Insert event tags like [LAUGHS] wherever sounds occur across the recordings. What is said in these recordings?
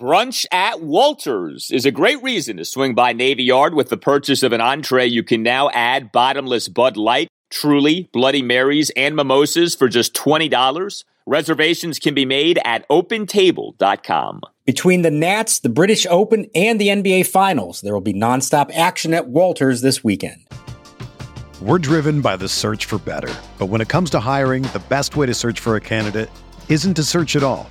Brunch at Walters is a great reason to swing by Navy Yard with the purchase of an entree. You can now add bottomless Bud Light, Truly, Bloody Marys, and mimosas for just $20. Reservations can be made at opentable.com. Between the Nats, the British Open, and the NBA Finals, there will be nonstop action at Walters this weekend. We're driven by the search for better. But when it comes to hiring, the best way to search for a candidate isn't to search at all.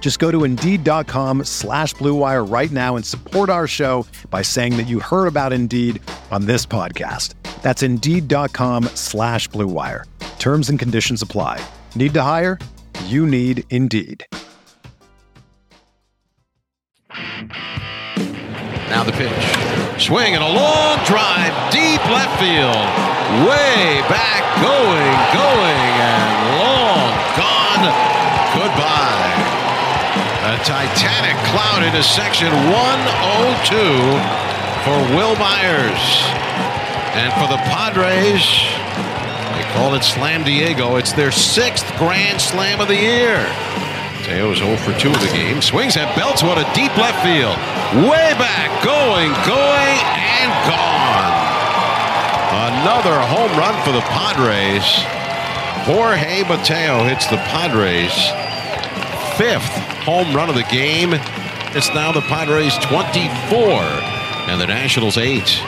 Just go to Indeed.com slash BlueWire right now and support our show by saying that you heard about Indeed on this podcast. That's Indeed.com slash BlueWire. Terms and conditions apply. Need to hire? You need Indeed. Now the pitch. Swing and a long drive, deep left field. Way back, going, going, and A Titanic cloud into section 102 for Wil Myers. And for the Padres, they call it Slam Diego. It's their sixth Grand Slam of the year. Teo's 0 for 2 of the game. Swings at belts. What a deep left field. Way back. Going, going, and gone. Another home run for the Padres. Jorge Mateo hits the Padres. Fifth home run of the game. It's now the Padres 24 and the Nationals 8.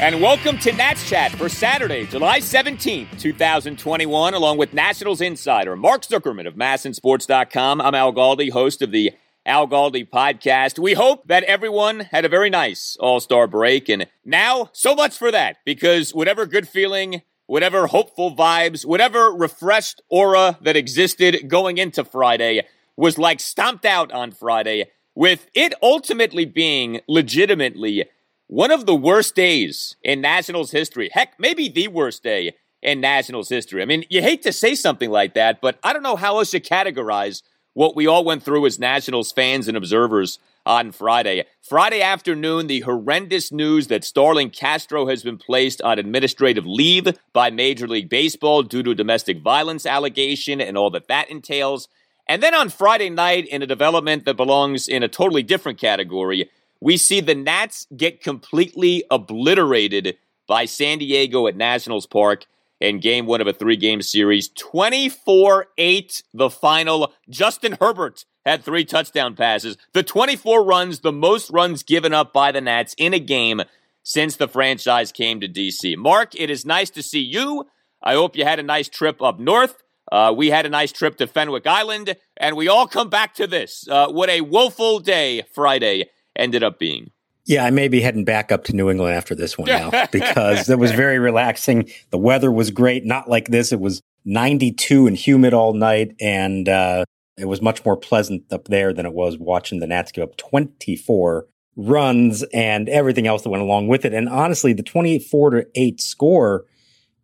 And welcome to Nats Chat for Saturday, July 17th, 2021, along with Nationals insider Mark Zuckerman of MASNsports.com. I'm Al Galdi, host of the Al Galdi podcast. We hope that everyone had a very nice All Star break. And now, so much for that, because whatever good feeling, whatever hopeful vibes, whatever refreshed aura that existed going into Friday was like stomped out on Friday, with it ultimately being legitimately one of the worst days in Nationals history. Heck, maybe the worst day in Nationals history. I mean, you hate to say something like that, but I don't know how else to categorize what we all went through as Nationals fans and observers on Friday. Friday afternoon, the horrendous news that Starlin Castro has been placed on administrative leave by Major League Baseball due to a domestic violence allegation and all that that entails. And then on Friday night, in a development that belongs in a totally different category, we see the Nats get completely obliterated by San Diego at Nationals Park in game one of a three game series. 24 8, the final. Justin Herbert had three touchdown passes. The 24 runs, the most runs given up by the Nats in a game since the franchise came to DC. Mark, it is nice to see you. I hope you had a nice trip up north. Uh, we had a nice trip to Fenwick Island, and we all come back to this. Uh, what a woeful day Friday ended up being. Yeah, I may be heading back up to New England after this one now [LAUGHS] because it was very relaxing. The weather was great, not like this. It was 92 and humid all night, and uh, it was much more pleasant up there than it was watching the Nats give up 24 runs and everything else that went along with it. And honestly, the 24 to 8 score,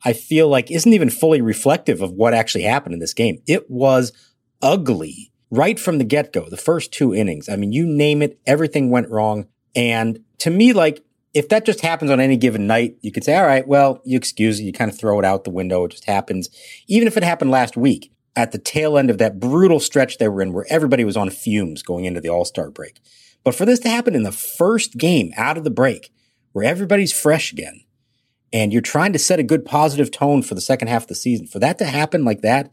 I feel like isn't even fully reflective of what actually happened in this game. It was ugly right from the get go, the first two innings. I mean, you name it, everything went wrong. And to me, like, if that just happens on any given night, you could say, all right, well, you excuse it. You kind of throw it out the window. It just happens. Even if it happened last week at the tail end of that brutal stretch they were in where everybody was on fumes going into the all-star break. But for this to happen in the first game out of the break where everybody's fresh again and you're trying to set a good positive tone for the second half of the season, for that to happen like that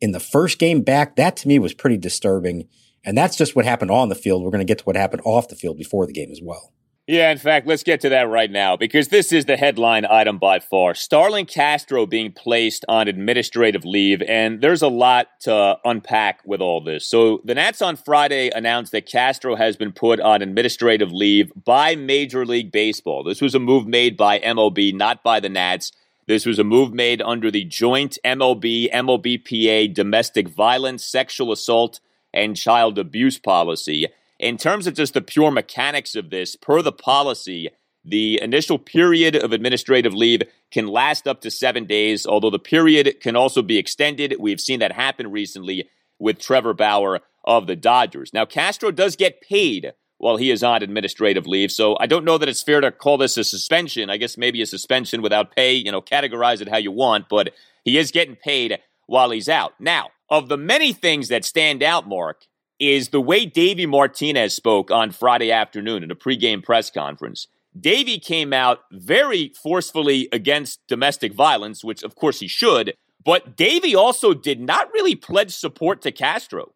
in the first game back, that to me was pretty disturbing. And that's just what happened on the field. We're going to get to what happened off the field before the game as well. Yeah, in fact, let's get to that right now because this is the headline item by far. Starlin Castro being placed on administrative leave, and there's a lot to unpack with all this. So, the Nats on Friday announced that Castro has been put on administrative leave by Major League Baseball. This was a move made by MLB, not by the Nats. This was a move made under the joint MLB MLBPA domestic violence, sexual assault, and child abuse policy. In terms of just the pure mechanics of this, per the policy, the initial period of administrative leave can last up to seven days, although the period can also be extended. We've seen that happen recently with Trevor Bauer of the Dodgers. Now, Castro does get paid while he is on administrative leave, so I don't know that it's fair to call this a suspension. I guess maybe a suspension without pay, you know, categorize it how you want, but he is getting paid while he's out. Now, of the many things that stand out, Mark, is the way Davey Martinez spoke on Friday afternoon in a pregame press conference. Davey came out very forcefully against domestic violence, which of course he should, but Davey also did not really pledge support to Castro.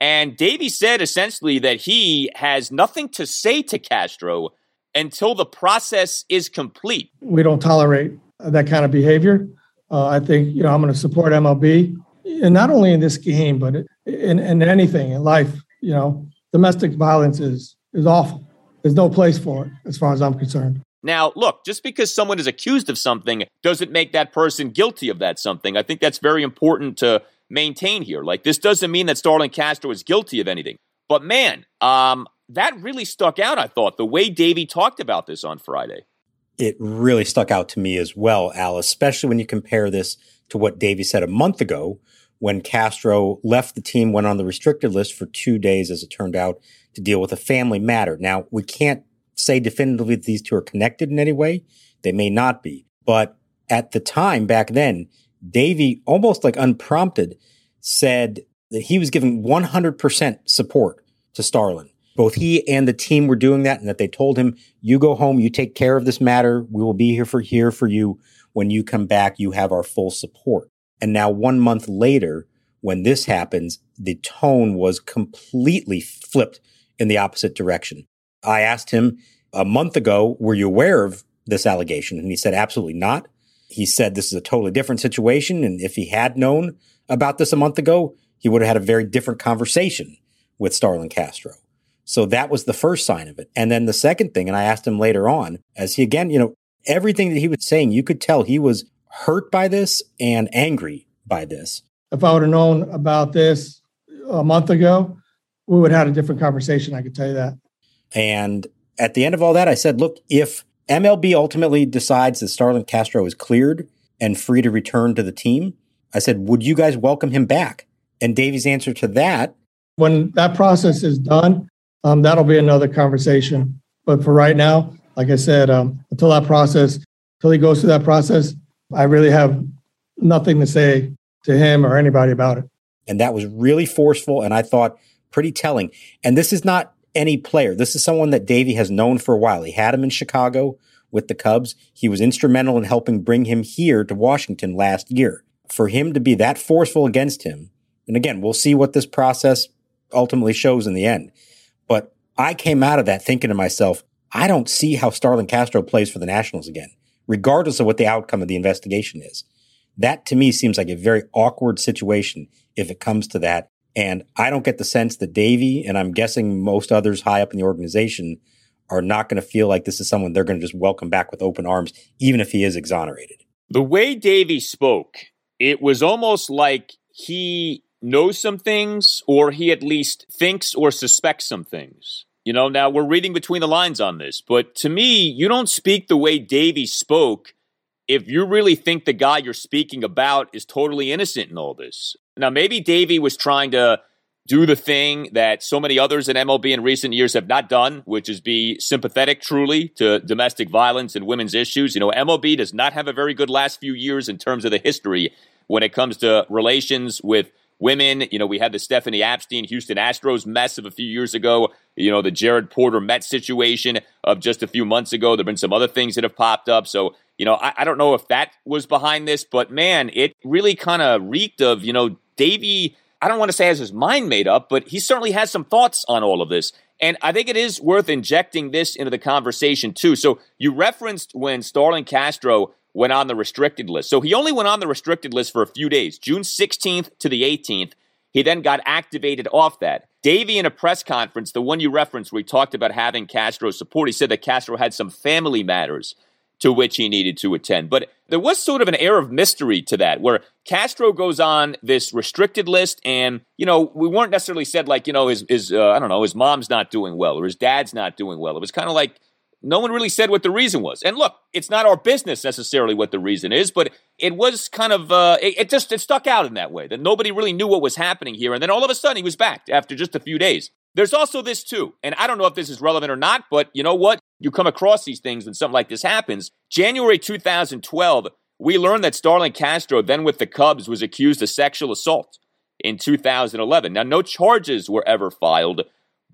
And Davey said essentially that he has nothing to say to Castro until the process is complete. We don't tolerate that kind of behavior. Uh, I think, you know, I'm going to support MLB and not only in this game, but in, in anything in life, you know, domestic violence is is awful. There's no place for it, as far as I'm concerned. Now, look, just because someone is accused of something doesn't make that person guilty of that something. I think that's very important to maintain here. Like, this doesn't mean that Starlin Castro is guilty of anything. But man, um, that really stuck out, I thought, the way Davey talked about this on Friday. It really stuck out to me as well, Al, especially when you compare this to what Davey said a month ago when Castro left the team, went on the restricted list for two days, as it turned out, to deal with a family matter. Now, we can't say definitively that these two are connected in any way. They may not be. But at the time back then, Davey, almost like unprompted, said that he was giving 100% support to Starlin. Both he and the team were doing that, and that they told him, "You go home, you take care of this matter. We will be here for here for you. When you come back, you have our full support." And now, one month later, when this happens, the tone was completely flipped in the opposite direction. I asked him a month ago, were you aware of this allegation? And he said, absolutely not. He said this is a totally different situation. And if he had known about this a month ago, he would have had a very different conversation with Starlin Castro. So that was the first sign of it. And then the second thing, and I asked him later on, as he again, you know, everything that he was saying, you could tell he was hurt by this and angry by this. If I would have known about this a month ago, we would have had a different conversation. I could tell you that. And at the end of all that, I said, look, if MLB ultimately decides that Starlin Castro is cleared and free to return to the team, I said, would you guys welcome him back? And Davey's answer to that. When that process is done, um, that'll be another conversation. But for right now, like I said, um, until that process, until he goes through that process, I really have nothing to say to him or anybody about it. And that was really forceful and I thought pretty telling. And this is not any player. This is someone that Davey has known for a while. He had him in Chicago with the Cubs. He was instrumental in helping bring him here to Washington last year. For him to be that forceful against him, and again, we'll see what this process ultimately shows in the end. But I came out of that thinking to myself, I don't see how Starlin Castro plays for the Nationals again regardless of what the outcome of the investigation is. That to me seems like a very awkward situation if it comes to that. And I don't get the sense that Davey, and I'm guessing most others high up in the organization, are not going to feel like this is someone they're going to just welcome back with open arms, even if he is exonerated. The way Davey spoke, it was almost like he knows some things, or he at least thinks or suspects some things. You know, now we're reading between the lines on this, but to me, you don't speak the way Davey spoke if you really think the guy you're speaking about is totally innocent in all this. Now, maybe Davey was trying to do the thing that so many others in MLB in recent years have not done, which is be sympathetic truly to domestic violence and women's issues. You know, MLB does not have a very good last few years in terms of the history when it comes to relations with women. You know, we had the Stephanie Apstein Houston Astros mess of a few years ago. You know, the Jared Porter Met situation of just a few months ago. There have been some other things that have popped up. So, you know, I, I don't know if that was behind this, but man, it really kind of reeked of, you know, Davey. I don't want to say has his mind made up, but he certainly has some thoughts on all of this. And I think it is worth injecting this into the conversation too. So you referenced when Starlin Castro went on the restricted list. So he only went on the restricted list for a few days, June 16th to the 18th. He then got activated off that. Davey, in a press conference, the one you referenced, where he talked about having Castro's support, he said that Castro had some family matters to which he needed to attend. But there was sort of an air of mystery to that, where Castro goes on this restricted list, and you know we weren't necessarily said like you know his his uh, I don't know his mom's not doing well or his dad's not doing well. It was kind of like no one really said what the reason was. And look, it's not our business necessarily what the reason is, but it was kind of uh, it, it, just it stuck out in that way that nobody really knew what was happening here, and then all of a sudden he was back after just a few days. There's also this too, and I don't know if this is relevant or not, but you know what? You come across these things when something like this happens. January 2012, we learned that Starlin Castro, then with the Cubs, was accused of sexual assault in 2011. Now, no charges were ever filed,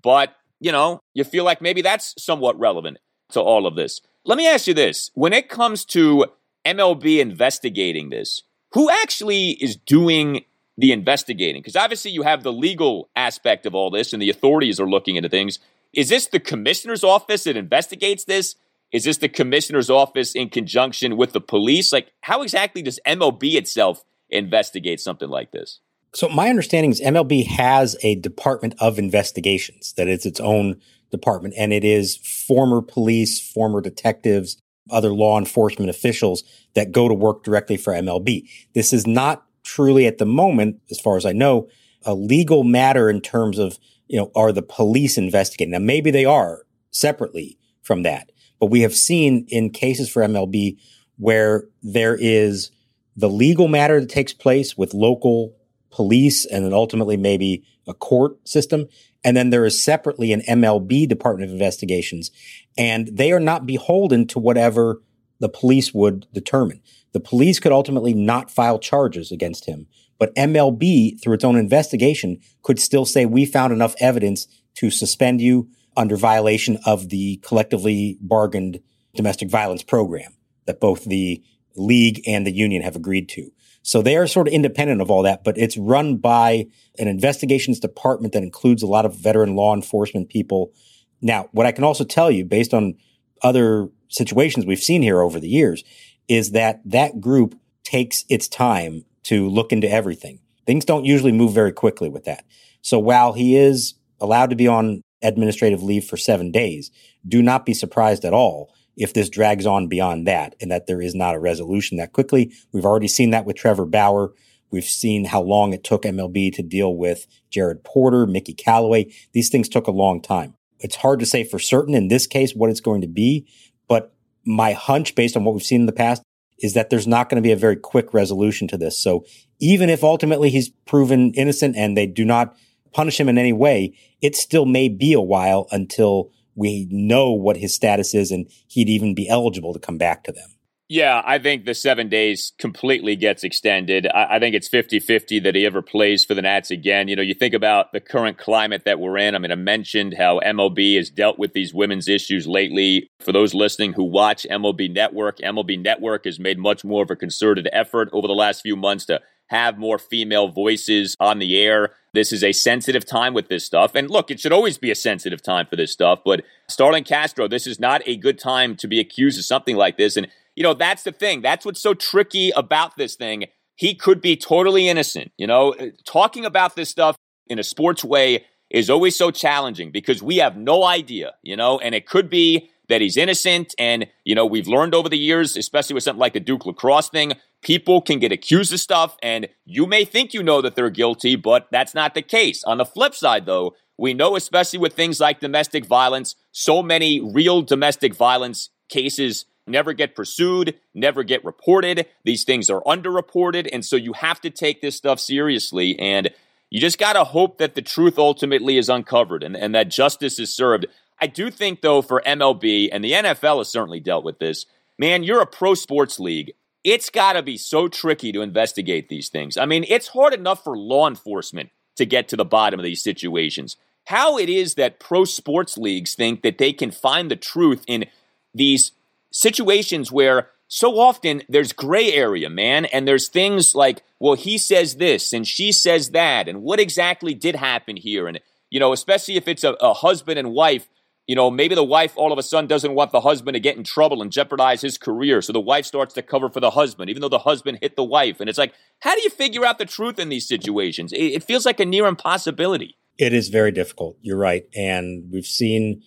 but you know, you feel like maybe that's somewhat relevant to all of this. Let me ask you this when it comes to MLB investigating this, who actually is doing the investigating? Because obviously you have the legal aspect of all this and the authorities are looking into things. Is this the commissioner's office that investigates this? Is this the commissioner's office in conjunction with the police? Like, how exactly does MLB itself investigate something like this? So, my understanding is MLB has a department of investigations that is its own department, and it is former police, former detectives, other law enforcement officials that go to work directly for MLB. This is not truly at the moment, as far as I know, a legal matter in terms of, you know, are the police investigating? Now, maybe they are separately from that, but we have seen in cases for MLB where there is the legal matter that takes place with local police and then ultimately maybe a court system. And then there is separately an MLB Department of Investigations, and they are not beholden to whatever the police would determine. The police could ultimately not file charges against him, but MLB, through its own investigation, could still say, we found enough evidence to suspend you under violation of the collectively bargained domestic violence program that both the league and the union have agreed to. So they are sort of independent of all that, but it's run by an investigations department that includes a lot of veteran law enforcement people. Now, what I can also tell you based on other situations we've seen here over the years is that that group takes its time to look into everything. Things don't usually move very quickly with that. So while he is allowed to be on administrative leave for seven days, do not be surprised at all if this drags on beyond that and that there is not a resolution that quickly. We've already seen that with Trevor Bauer. We've seen how long it took MLB to deal with Jared Porter, Mickey Callaway. These things took a long time. It's hard to say for certain in this case what it's going to be, but my hunch based on what we've seen in the past is that there's not going to be a very quick resolution to this. So even if ultimately he's proven innocent and they do not punish him in any way, it still may be a while until we know what his status is and he'd even be eligible to come back to them. Yeah, I think the seven days completely gets extended. I, I, think it's 50 50 that he ever plays for the Nats again. You know, you think about the current climate that we're in. I mean, I mentioned how MLB has dealt with these women's issues lately. For those listening who watch MLB Network, MLB Network has made much more of a concerted effort over the last few months to have more female voices on the air. This is a sensitive time with this stuff. And look, it should always be a sensitive time for this stuff. But Starlin Castro, this is not a good time to be accused of something like this. And, you know, that's the thing. That's what's so tricky about this thing. He could be totally innocent. You know, uh, talking about this stuff in a sports way is always so challenging because we have no idea, you know, and it could be that he's innocent. And, you know, we've learned over the years, especially with something like the Duke lacrosse thing, people can get accused of stuff and you may think you know that they're guilty, but that's not the case. On the flip side, though, we know, especially with things like domestic violence, so many real domestic violence cases never get pursued, never get reported. These things are underreported. And so you have to take this stuff seriously. And you just got to hope that the truth ultimately is uncovered and, and that justice is served. I do think, though, for MLB, and the NFL has certainly dealt with this, man, you're a pro sports league. It's got to be so tricky to investigate these things. I mean, it's hard enough for law enforcement to get to the bottom of these situations. How it is that pro sports leagues think that they can find the truth in these situations where so often there's gray area, man, and there's things like, well, he says this and she says that, and what exactly did happen here? And you know, especially if it's a, a husband and wife you know, maybe the wife all of a sudden doesn't want the husband to get in trouble and jeopardize his career. So the wife starts to cover for the husband, even though the husband hit the wife. And it's like, how do you figure out the truth in these situations? It, it feels like a near impossibility. It is very difficult. You're right. And we've seen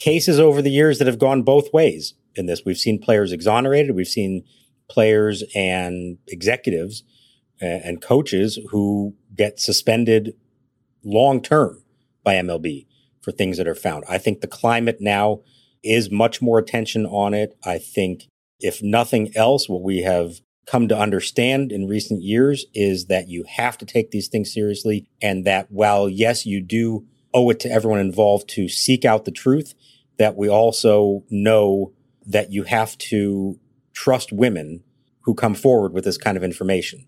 cases over the years that have gone both ways in this. We've seen players exonerated. We've seen players and executives uh, and coaches who get suspended long term by MLB for things that are found. I think the climate now is much more attention on it. I think if nothing else, what we have come to understand in recent years is that you have to take these things seriously and that while yes, you do owe it to everyone involved to seek out the truth, that we also know that you have to trust women who come forward with this kind of information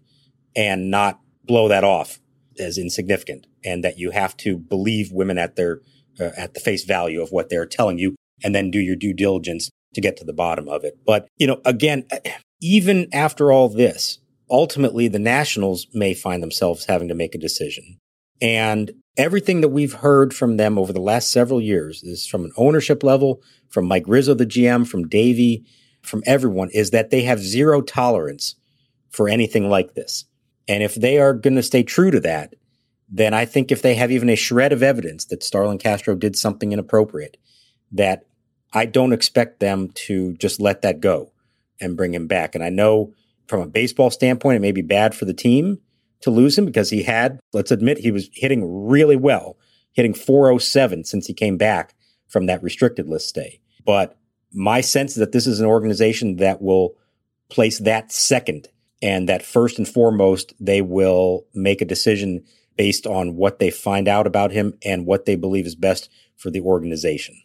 and not blow that off as insignificant and that you have to believe women at their uh, at the face value of what they're telling you and then do your due diligence to get to the bottom of it. But, you know, again, even after all this, ultimately the Nationals may find themselves having to make a decision. And everything that we've heard from them over the last several years is from an ownership level, from Mike Rizzo, the GM, from Davey, from everyone, is that they have zero tolerance for anything like this. And if they are going to stay true to that, then I think if they have even a shred of evidence that Starlin Castro did something inappropriate, that I don't expect them to just let that go and bring him back. And I know from a baseball standpoint, it may be bad for the team to lose him because he had, let's admit, he was hitting really well, hitting 407 since he came back from that restricted list stay. But my sense is that this is an organization that will place that second and that first and foremost, they will make a decision based on what they find out about him and what they believe is best for the organization.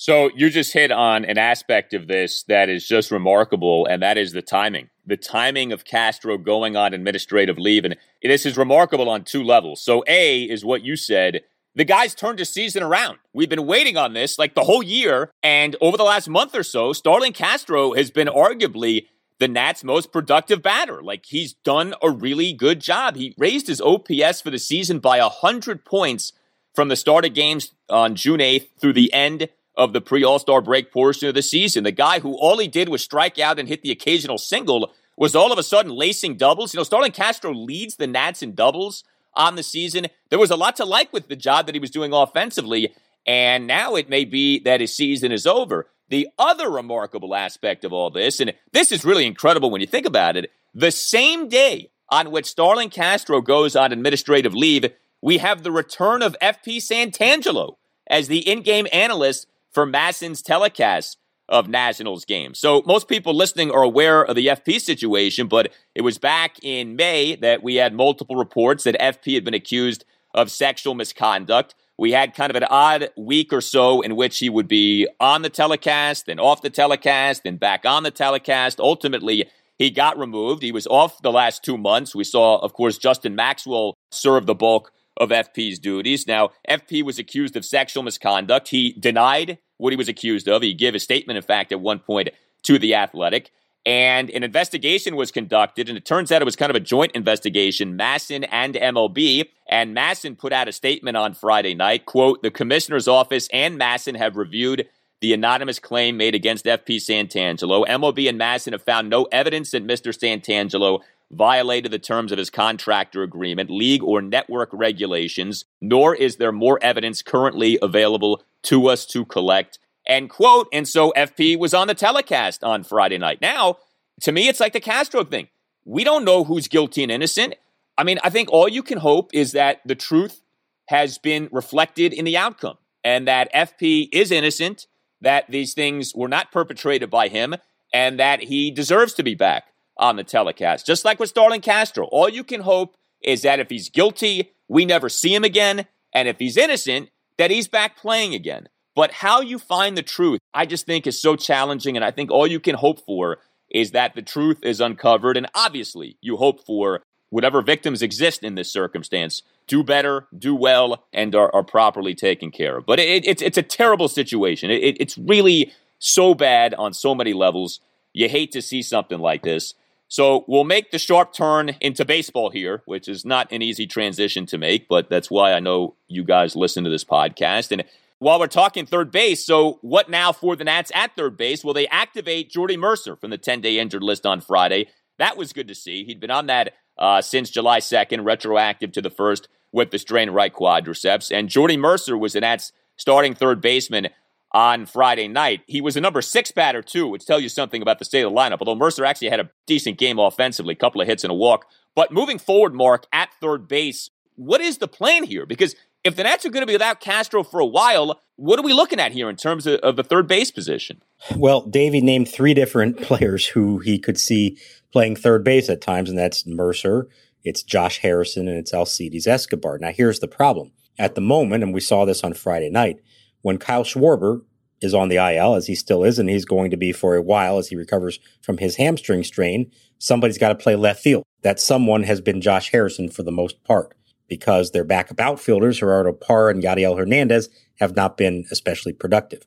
So you just hit on an aspect of this that is just remarkable, and that is the timing. The timing of Castro going on administrative leave. And this is remarkable on two levels. So, A is what you said. The guys turned his season around. We've been waiting on this like the whole year. And over the last month or so, Starlin Castro has been arguably the Nats' most productive batter. Like he's done a really good job. He raised his OPS for the season by 100 points from the start of games on June 8th through the end of the pre All Star break portion of the season. The guy who all he did was strike out and hit the occasional single was all of a sudden lacing doubles. You know, Starlin Castro leads the Nats in doubles on the season. There was a lot to like with the job that he was doing offensively. And now it may be that his season is over. The other remarkable aspect of all this, and this is really incredible when you think about it, the same day on which Starlin Castro goes on administrative leave, we have the return of FP Santangelo as the in game analyst for MASN's telecast of Nationals games. So most people listening are aware of the FP situation, but it was back in May that we had multiple reports that FP had been accused of sexual misconduct we had kind of an odd week or so in which he would be on the telecast, then off the telecast, then back on the telecast. Ultimately, he got removed. He was off the last two months. We saw, of course, Justin Maxwell serve the bulk of FP's duties. Now, FP was accused of sexual misconduct. He denied what he was accused of. He gave a statement, in fact, at one point to The Athletic and an investigation was conducted, and it turns out it was kind of a joint investigation, MASN and MLB. And MASN put out a statement on Friday night, quote, the commissioner's office and MASN have reviewed the anonymous claim made against FP Santangelo. MLB and MASN have found no evidence that Mr. Santangelo violated the terms of his contractor agreement, league, or network regulations, nor is there more evidence currently available to us to collect End quote. And so FP was on the telecast on Friday night. Now, to me, it's like the Castro thing. We don't know who's guilty and innocent. I mean, I think all you can hope is that the truth has been reflected in the outcome and that FP is innocent, that these things were not perpetrated by him, and that he deserves to be back on the telecast. Just like with Starlin Castro. All you can hope is that if he's guilty, we never see him again. And if he's innocent, that he's back playing again. But how you find the truth, I just think is so challenging. And I think all you can hope for is that the truth is uncovered. And obviously, you hope for whatever victims exist in this circumstance do better, do well, and are, are properly taken care of. But it, it's, it's a terrible situation. It, it's really so bad on so many levels. You hate to see something like this. So we'll make the sharp turn into baseball here, which is not an easy transition to make, but that's why I know you guys listen to this podcast. And while we're talking third base, so what now for the Nats at third base? Will they activate Jordy Mercer from the 10 day injured list on Friday? That was good to see. He'd been on that uh, since July 2nd, retroactive to the first with the strained right quadriceps. And Jordy Mercer was the Nats starting third baseman on Friday night. He was a number six batter, too, which tells you something about the state of the lineup. Although Mercer actually had a decent game offensively, a couple of hits and a walk. But moving forward, Mark, at third base, what is the plan here? Because if the Nats are going to be without Castro for a while, what are we looking at here in terms of, of the third base position? Well, Davey named three different [LAUGHS] players who he could see playing third base at times, and that's Mercer, it's Josh Harrison, and it's Alcides Escobar. Now, here's the problem. At the moment, and we saw this on Friday night, when Kyle Schwarber is on the IL, as he still is, and he's going to be for a while as he recovers from his hamstring strain, somebody's got to play left field. That someone has been Josh Harrison for the most part because their backup outfielders, Gerardo Parra and Yadiel Hernandez, have not been especially productive.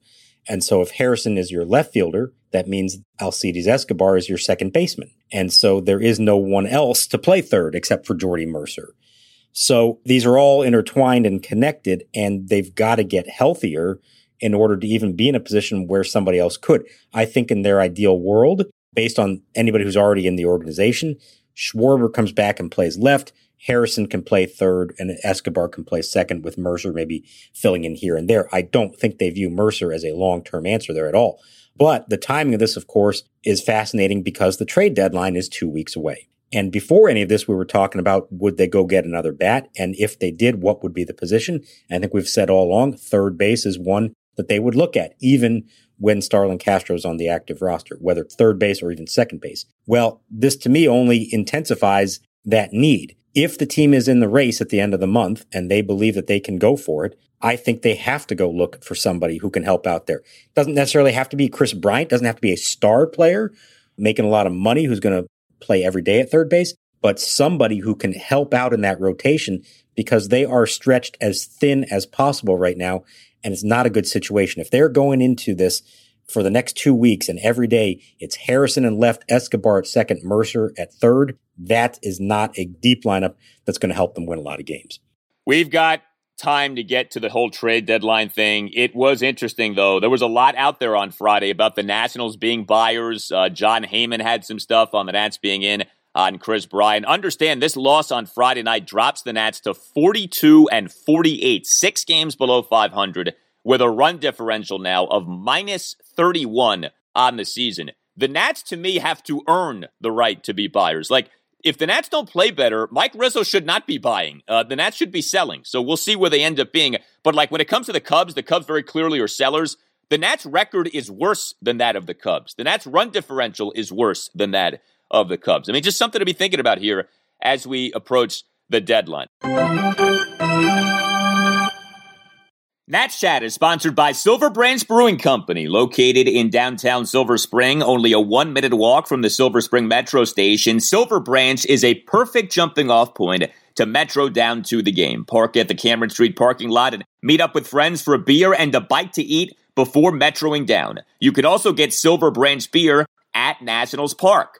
And so if Harrison is your left fielder, that means Alcides Escobar is your second baseman. And so there is no one else to play third except for Jordy Mercer. So these are all intertwined and connected, and they've got to get healthier in order to even be in a position where somebody else could. I think in their ideal world, based on anybody who's already in the organization, Schwarber comes back and plays left. Harrison can play third and Escobar can play second with Mercer maybe filling in here and there. I don't think they view Mercer as a long-term answer there at all. But the timing of this, of course, is fascinating because the trade deadline is two weeks away. And before any of this, we were talking about would they go get another bat? And if they did, what would be the position? I think we've said all along, third base is one that they would look at, even when Starlin Castro is on the active roster, whether third base or even second base. Well, this to me only intensifies that need. If the team is in the race at the end of the month and they believe that they can go for it, I think they have to go look for somebody who can help out there. Doesn't necessarily have to be Kris Bryant, doesn't have to be a star player making a lot of money who's going to play every day at third base, but somebody who can help out in that rotation because they are stretched as thin as possible right now. And it's not a good situation. If they're going into this for the next two weeks and every day it's Harrison and left, Escobar at second, Mercer at third, that is not a deep lineup that's going to help them win a lot of games. We've got time to get to the whole trade deadline thing. It was interesting, though. There was a lot out there on Friday about the Nationals being buyers. Uh, Jon Heyman had some stuff on the Nats being in on Kris Bryant. Understand this loss on Friday night drops the Nats to 42 and 48, six games below 500, with a run differential now of minus 31 on the season. The Nats, to me, have to earn the right to be buyers. Like, if the Nats don't play better, Mike Rizzo should not be buying. Uh, the Nats should be selling. So we'll see where they end up being. But like when it comes to the Cubs, the Cubs very clearly are sellers. The Nats' record is worse than that of the Cubs. The Nats' run differential is worse than that of the Cubs. I mean, just something to be thinking about here as we approach the deadline. Nats Chat is sponsored by Silver Branch Brewing Company, located in downtown Silver Spring, only a one minute walk from the Silver Spring Metro station. Silver Branch is a perfect jumping off point to Metro down to the game. Park at the Cameron Street parking lot and meet up with friends for a beer and a bite to eat before metroing down. You can also get Silver Branch beer at Nationals Park.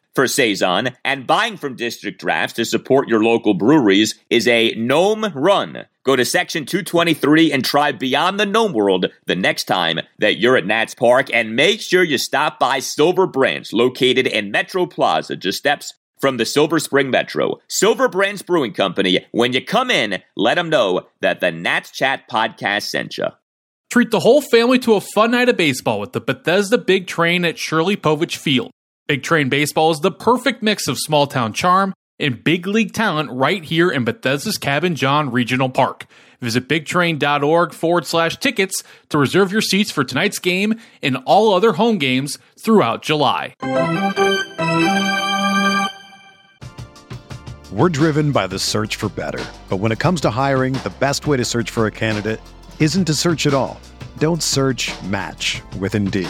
for Saison, and buying from District Drafts to support your local breweries is a gnome run. Go to section 223 and try Beyond the Gnome World the next time that you're at Nats Park, and make sure you stop by Silver Branch, located in Metro Plaza, just steps from the Silver Spring Metro. Silver Branch Brewing Company, when you come in, let them know that the Nats Chat podcast sent you. Treat the whole family to a fun night of baseball with the Bethesda Big Train at Shirley Povich Field. Big Train Baseball is the perfect mix of small town charm and big league talent right here in Bethesda's Cabin John Regional Park. Visit bigtrain.org forward slash tickets to reserve your seats for tonight's game and all other home games throughout July. We're driven by the search for better. But when it comes to hiring, the best way to search for a candidate isn't to search at all. Don't search match with Indeed.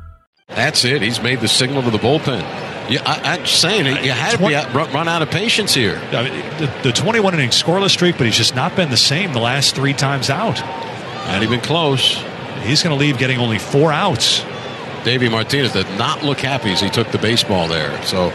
That's it. He's made the signal to the bullpen. Yeah, I, am saying it, you had to be out, run out of patience here. I mean, the, the 21 inning scoreless streak, but he's just not been the same the last three times out. Not even close. He's going to leave getting only four outs. Davey Martinez did not look happy as he took the baseball there. So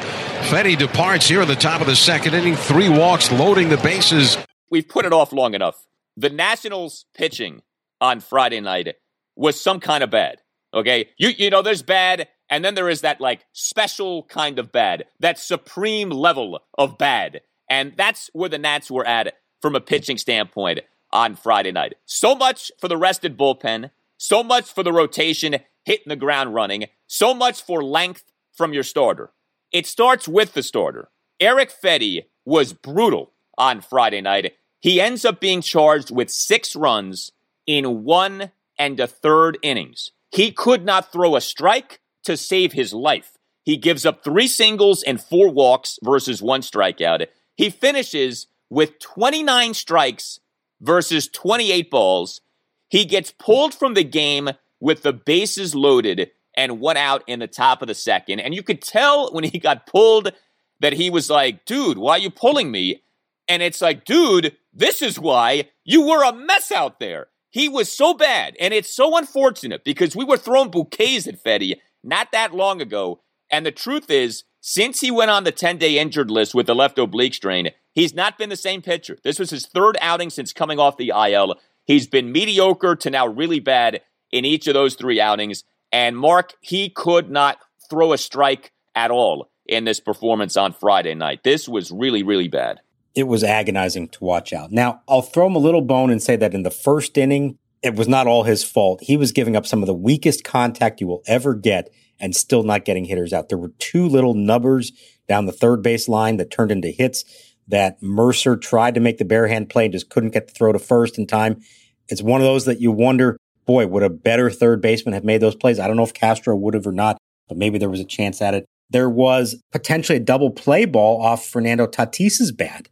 Fedde departs here at the top of the second inning, three walks, loading the bases. We've put it off long enough. The Nationals pitching on Friday night was some kind of bad. Okay. You, you know, there's bad. And then there is that like special kind of bad, that supreme level of bad. And that's where the Nats were at from a pitching standpoint on Friday night. So much for the rested bullpen, so much for the rotation hitting the ground running, so much for length from your starter. It starts with the starter. Erick Fedde was brutal on Friday night. He ends up being charged with six runs in one and a third innings. He could not throw a strike to save his life. He gives up three singles and four walks versus one strikeout. He finishes with 29 strikes versus 28 balls. He gets pulled from the game with the bases loaded and one out in the top of the second. And you could tell when he got pulled that he was like, dude, why are you pulling me? And it's like, dude, this is why you were a mess out there. He was so bad, and it's so unfortunate because we were throwing bouquets at Fedde not that long ago. And the truth is, since he went on the 10 day injured list with the left oblique strain, he's not been the same pitcher. This was his third outing since coming off the IL. He's been mediocre to now really bad in each of those three outings. And Mark, he could not throw a strike at all in this performance on Friday night. This was really, really bad it was agonizing to watch out. Now, I'll throw him a little bone and say that in the first inning, it was not all his fault. He was giving up some of the weakest contact you will ever get and still not getting hitters out. There were two little nubbers down the third base line that turned into hits that Mercer tried to make the bare hand play and just couldn't get the throw to first in time. It's one of those that you wonder, boy, would a better third baseman have made those plays? I don't know if Castro would have or not, but maybe there was a chance at it. There was potentially a double play ball off Fernando Tatis's bat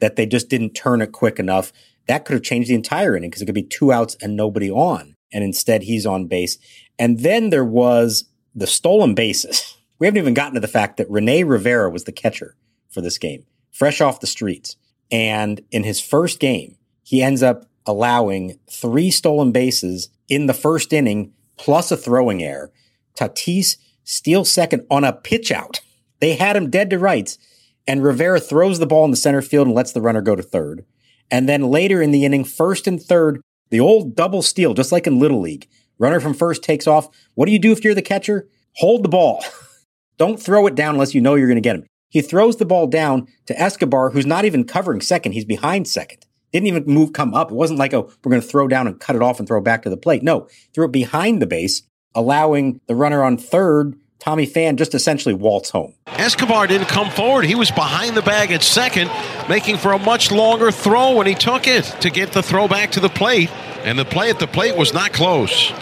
that they just didn't turn it quick enough. That could have changed the entire inning because it could be two outs and nobody on. And instead he's on base. And then there was the stolen bases. We haven't even gotten to the fact that Rene Rivera was the catcher for this game, fresh off the streets. And in his first game, he ends up allowing three stolen bases in the first inning plus a throwing error. Tatis steals second on a pitch out. They had him dead to rights and Rivera throws the ball in the center field and lets the runner go to third. And then later in the inning, first and third, the old double steal, just like in Little League. Runner from first takes off. What do you do if you're the catcher? Hold the ball. [LAUGHS] Don't throw it down unless you know you're going to get him. He throws the ball down to Escobar, who's not even covering second. He's behind second. Didn't even move, come up. It wasn't like, oh, we're going to throw down and cut it off and throw back to the plate. No, threw it behind the base, allowing the runner on third, Tommy Pham just essentially waltz home. Escobar didn't come forward. He was behind the bag at second, making for a much longer throw when he took it to get the throw back to the plate. And the play at the plate was not close.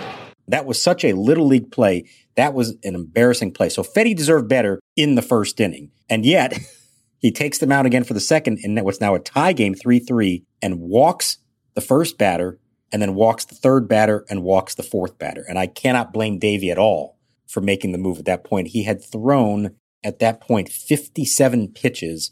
That was such a little league play. That was an embarrassing play. So Fedde deserved better in the first inning. And yet, [LAUGHS] he takes them out again for the second in what's now a tie game 3 3 and walks the first batter and then walks the third batter and walks the fourth batter. And I cannot blame Davey at all for making the move at that point. He had thrown at that point 57 pitches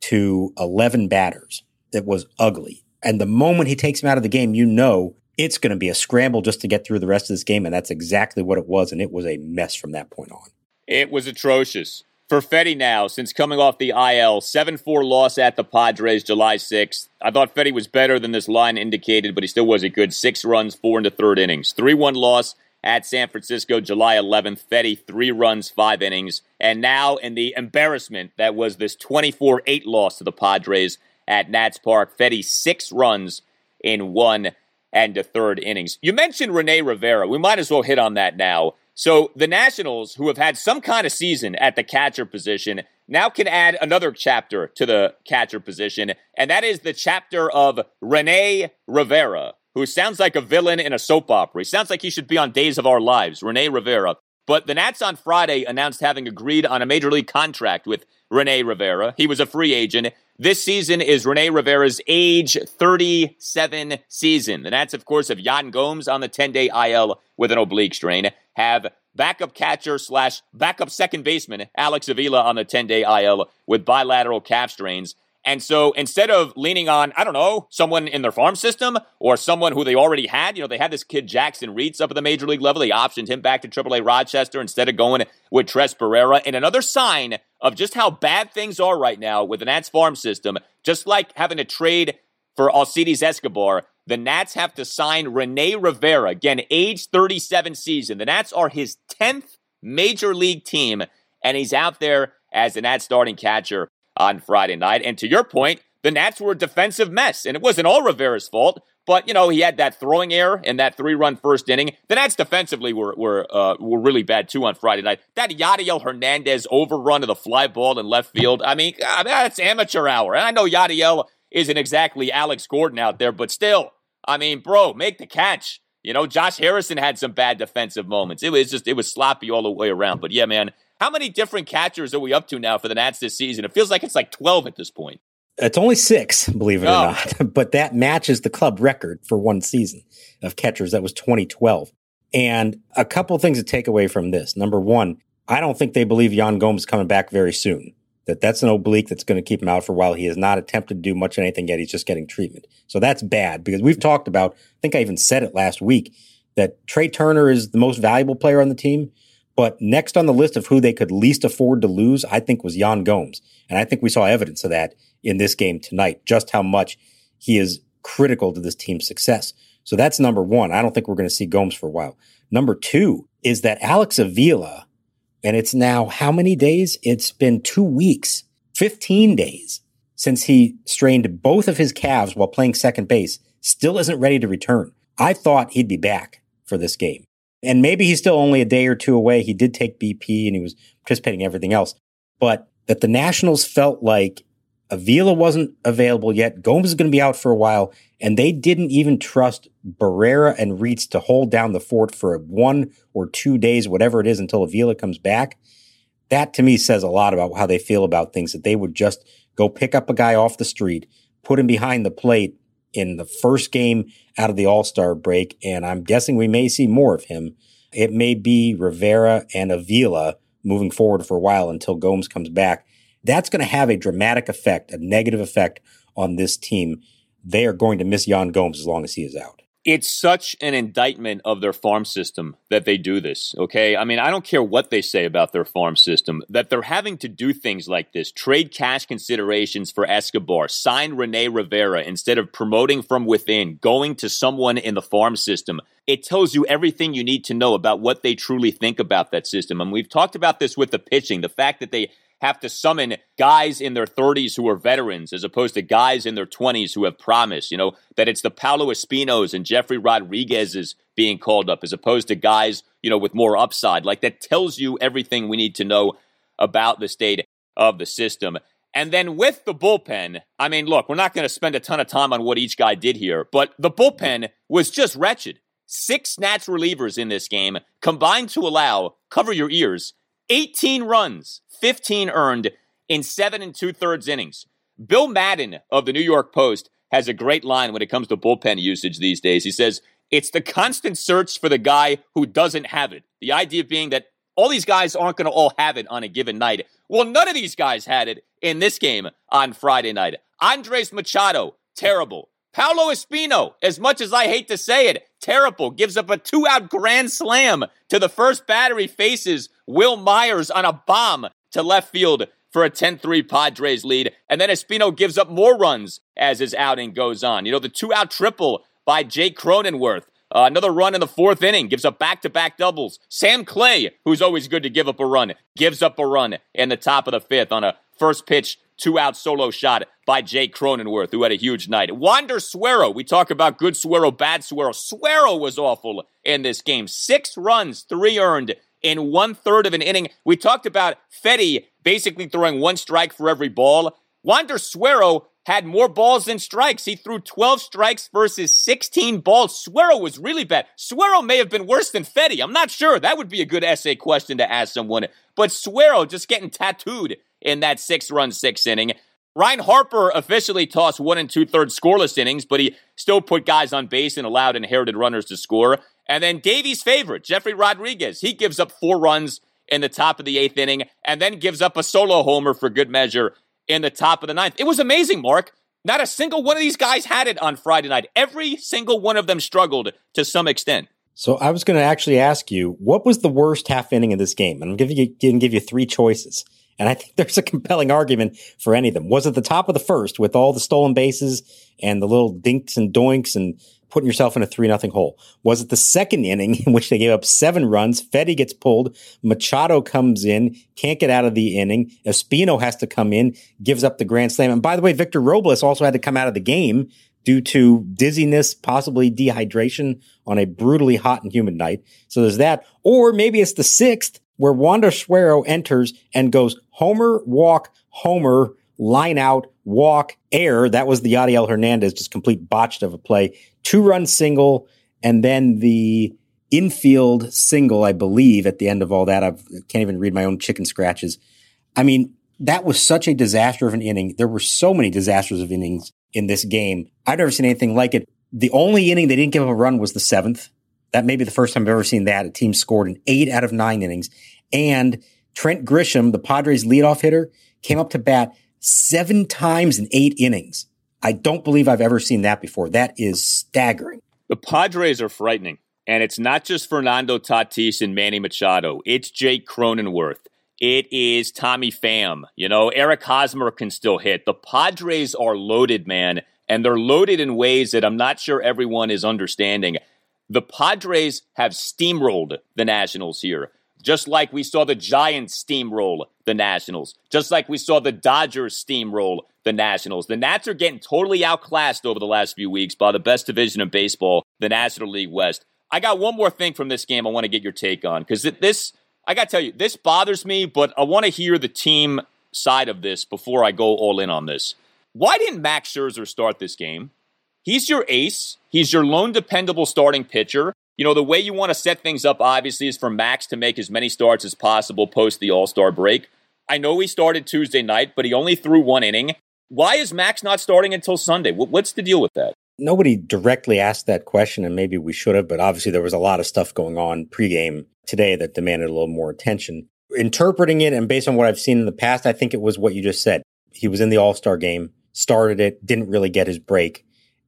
to 11 batters. It was ugly. And the moment he takes him out of the game, you know it's going to be a scramble just to get through the rest of this game. And that's exactly what it was. And it was a mess from that point on. It was atrocious. For Fedde now, since coming off the IL, 7 4 loss at the Padres July 6th. I thought Fedde was better than this line indicated, but he still wasn't good. Six runs, four in the third innings. 3 1 loss at San Francisco July 11th. Fedde, three runs, five innings. And now in the embarrassment that was this 24 8 loss to the Padres at Nats Park, Fedde, six runs in one and a third innings. You mentioned Rene Rivera. We might as well hit on that now. So the Nationals, who have had some kind of season at the catcher position, now can add another chapter to the catcher position, and that is the chapter of Rene Rivera, who sounds like a villain in a soap opera. He sounds like he should be on Days of Our Lives, Rene Rivera. But the Nats on Friday announced having agreed on a major league contract with Rene Rivera. He was a free agent. This season is Rene Rivera's age 37 season. The Nats, of course, have Yan Gomes on the 10 day IL with an oblique strain, have backup catcher slash backup second baseman Alex Avila on the 10 day IL with bilateral calf strains. And so instead of leaning on, I don't know, someone in their farm system or someone who they already had, you know, they had this kid Jakson Reetz up at the major league level. They optioned him back to AAA Rochester instead of going with Tres Barrera. And another sign of just how bad things are right now with the Nats farm system, just like having to trade for Alcides Escobar, the Nats have to sign Rene Rivera. Again, age 37 season. The Nats are his 10th major league team, and he's out there as the Nats starting catcher on Friday night. And to your point, the Nats were a defensive mess, and it wasn't all Rivera's fault. But you know he had that throwing error in that three-run first inning. The Nats defensively were were uh, were really bad too on Friday night. That Yadiel Hernandez overrun of the fly ball in left field. I mean, uh, that's amateur hour. And I know Yadiel isn't exactly Alex Gordon out there, but still, I mean, bro, make the catch. You know, Josh Harrison had some bad defensive moments. It was just it was sloppy all the way around. But yeah, man, how many different catchers are we up to now for the Nats this season? It feels like it's like 12 at this point. It's only six, believe it oh. or not, [LAUGHS] but that matches the club record for one season of catchers. That was 2012. And a couple things to take away from this. Number one, I don't think they believe Yan Gomes coming back very soon. That that's an oblique that's going to keep him out for a while. He has not attempted to do much of anything yet. He's just getting treatment. So that's bad because we've talked about, I think I even said it last week, that Trey Turner is the most valuable player on the team. But next on the list of who they could least afford to lose, I think was Yan Gomes. And I think we saw evidence of that in this game tonight, just how much he is critical to this team's success. So that's number one. I don't think we're going to see Gomes for a while. Number two is that Alex Avila, and it's now how many days? It's been two weeks, 15 days since he strained both of his calves while playing second base, still isn't ready to return. I thought he'd be back for this game. And maybe he's still only a day or two away. He did take BP and he was participating in everything else. But that the Nationals felt like Avila wasn't available yet. Gomes is going to be out for a while. And they didn't even trust Barrera and Reetz to hold down the fort for one or two days, whatever it is, until Avila comes back. That to me says a lot about how they feel about things, that they would just go pick up a guy off the street, put him behind the plate, in the first game out of the All Star break, and I'm guessing we may see more of him. It may be Rivera and Avila moving forward for a while until Gomes comes back. That's going to have a dramatic effect, a negative effect on this team. They are going to miss Yan Gomes as long as he is out it's such an indictment of their farm system that they do this. Okay. I mean, I don't care what they say about their farm system, that they're having to do things like this trade cash considerations for Escobar, sign Rene Rivera instead of promoting from within, going to someone in the farm system. It tells you everything you need to know about what they truly think about that system. And we've talked about this with the pitching, the fact that they have to summon guys in their 30s who are veterans as opposed to guys in their 20s who have promise. You know, that it's the Paolo Espinos and Jefry Rodriguez's being called up as opposed to guys, you know, with more upside. Like that tells you everything we need to know about the state of the system. And then with the bullpen, I mean, look, we're not going to spend a ton of time on what each guy did here, but the bullpen was just wretched. Six Nats relievers in this game combined to allow, cover your ears, 18 runs, 15 earned in seven and two thirds innings. Bill Madden of the New York Post has a great line when it comes to bullpen usage these days. He says, It's the constant search for the guy who doesn't have it. The idea being that all these guys aren't going to all have it on a given night. Well, none of these guys had it in this game on Friday night. Andres Machado, terrible. Paolo Espino, as much as I hate to say it, terrible. Gives up a two out grand slam to the first battery faces Wil Myers on a bomb to left field for a 10 3 Padres lead. And then Espino gives up more runs as his outing goes on. You know, the two out triple by Jake Cronenworth. Uh, another run in the fourth inning gives up back to back doubles. Sam Clay, who's always good to give up a run, gives up a run in the top of the fifth on a first pitch two out solo shot by Jake Cronenworth, who had a huge night. Wander Suero, we talk about good Suero, bad Suero. Suero was awful in this game. Six runs, three earned in one third of an inning. We talked about Fedde basically throwing one strike for every ball. Wander Suero had more balls than strikes. He threw 12 strikes versus 16 balls. Suero was really bad. Suero may have been worse than Fedde. I'm not sure. That would be a good essay question to ask someone. But Suero just getting tattooed in that six run six inning. Ryan Harper officially tossed one and two thirds scoreless innings, but he still put guys on base and allowed inherited runners to score. And then Davey's favorite, Jefry Rodriguez, he gives up four runs in the top of the eighth inning, and then gives up a solo homer for good measure in the top of the ninth. It was amazing, Mark. Not a single one of these guys had it on Friday night. Every single one of them struggled to some extent. So I was going to actually ask you, what was the worst half inning of this game? And I'm going to give you three choices. And I think [LAUGHS] there's a compelling argument for any of them. Was it the top of the first with all the stolen bases and the little dinks and doinks and putting yourself in a three nothing hole? Was it the second inning [LAUGHS] in which they gave up seven runs? Fedde gets pulled. Machado comes in, can't get out of the inning. Espino has to come in, gives up the grand slam. And by the way, Victor Robles also had to come out of the game due to dizziness, possibly dehydration on a brutally hot and humid night. So there's that. Or maybe it's the sixth where Wander Suero enters and goes homer, walk, homer, line out, walk, air. That was the Yadiel Hernandez, just complete botched of a play. Two run single, and then the infield single, I believe, at the end of all that. I can't even read my own chicken scratches. I mean, that was such a disaster of an inning. There were so many disasters of innings in this game. I've never seen anything like it. The only inning they didn't give up a run was the seventh. That may be the first time I've ever seen that. A team scored in eight out of nine innings. And Trent Grisham, the Padres leadoff hitter, came up to bat seven times in eight innings. I don't believe I've ever seen that before. That is staggering. The Padres are frightening. And it's not just Fernando Tatis and Manny Machado. It's Jake Cronenworth. It is Tommy Pham. You know, Eric Hosmer can still hit. The Padres are loaded, man. And they're loaded in ways that I'm not sure everyone is understanding. The Padres have steamrolled the Nationals here. Just like we saw the Giants steamroll the Nationals. Just like we saw the Dodgers steamroll the Nationals. The Nats are getting totally outclassed over the last few weeks by the best division of baseball, the National League West. I got one more thing from this game I want to get your take on because this, I got to tell you, this bothers me, but I want to hear the team side of this before I go all in on this. Why didn't Max Scherzer start this game? He's your ace. He's your lone dependable starting pitcher. You know, the way you want to set things up, obviously, is for Max to make as many starts as possible post the All Star break. I know he started Tuesday night, but he only threw one inning. Why is Max not starting until Sunday? What's the deal with that? Nobody directly asked that question, and maybe we should have, but obviously there was a lot of stuff going on pregame today that demanded a little more attention. Interpreting it, and based on what I've seen in the past, I think it was what you just said. He was in the All Star game, started it, didn't really get his break.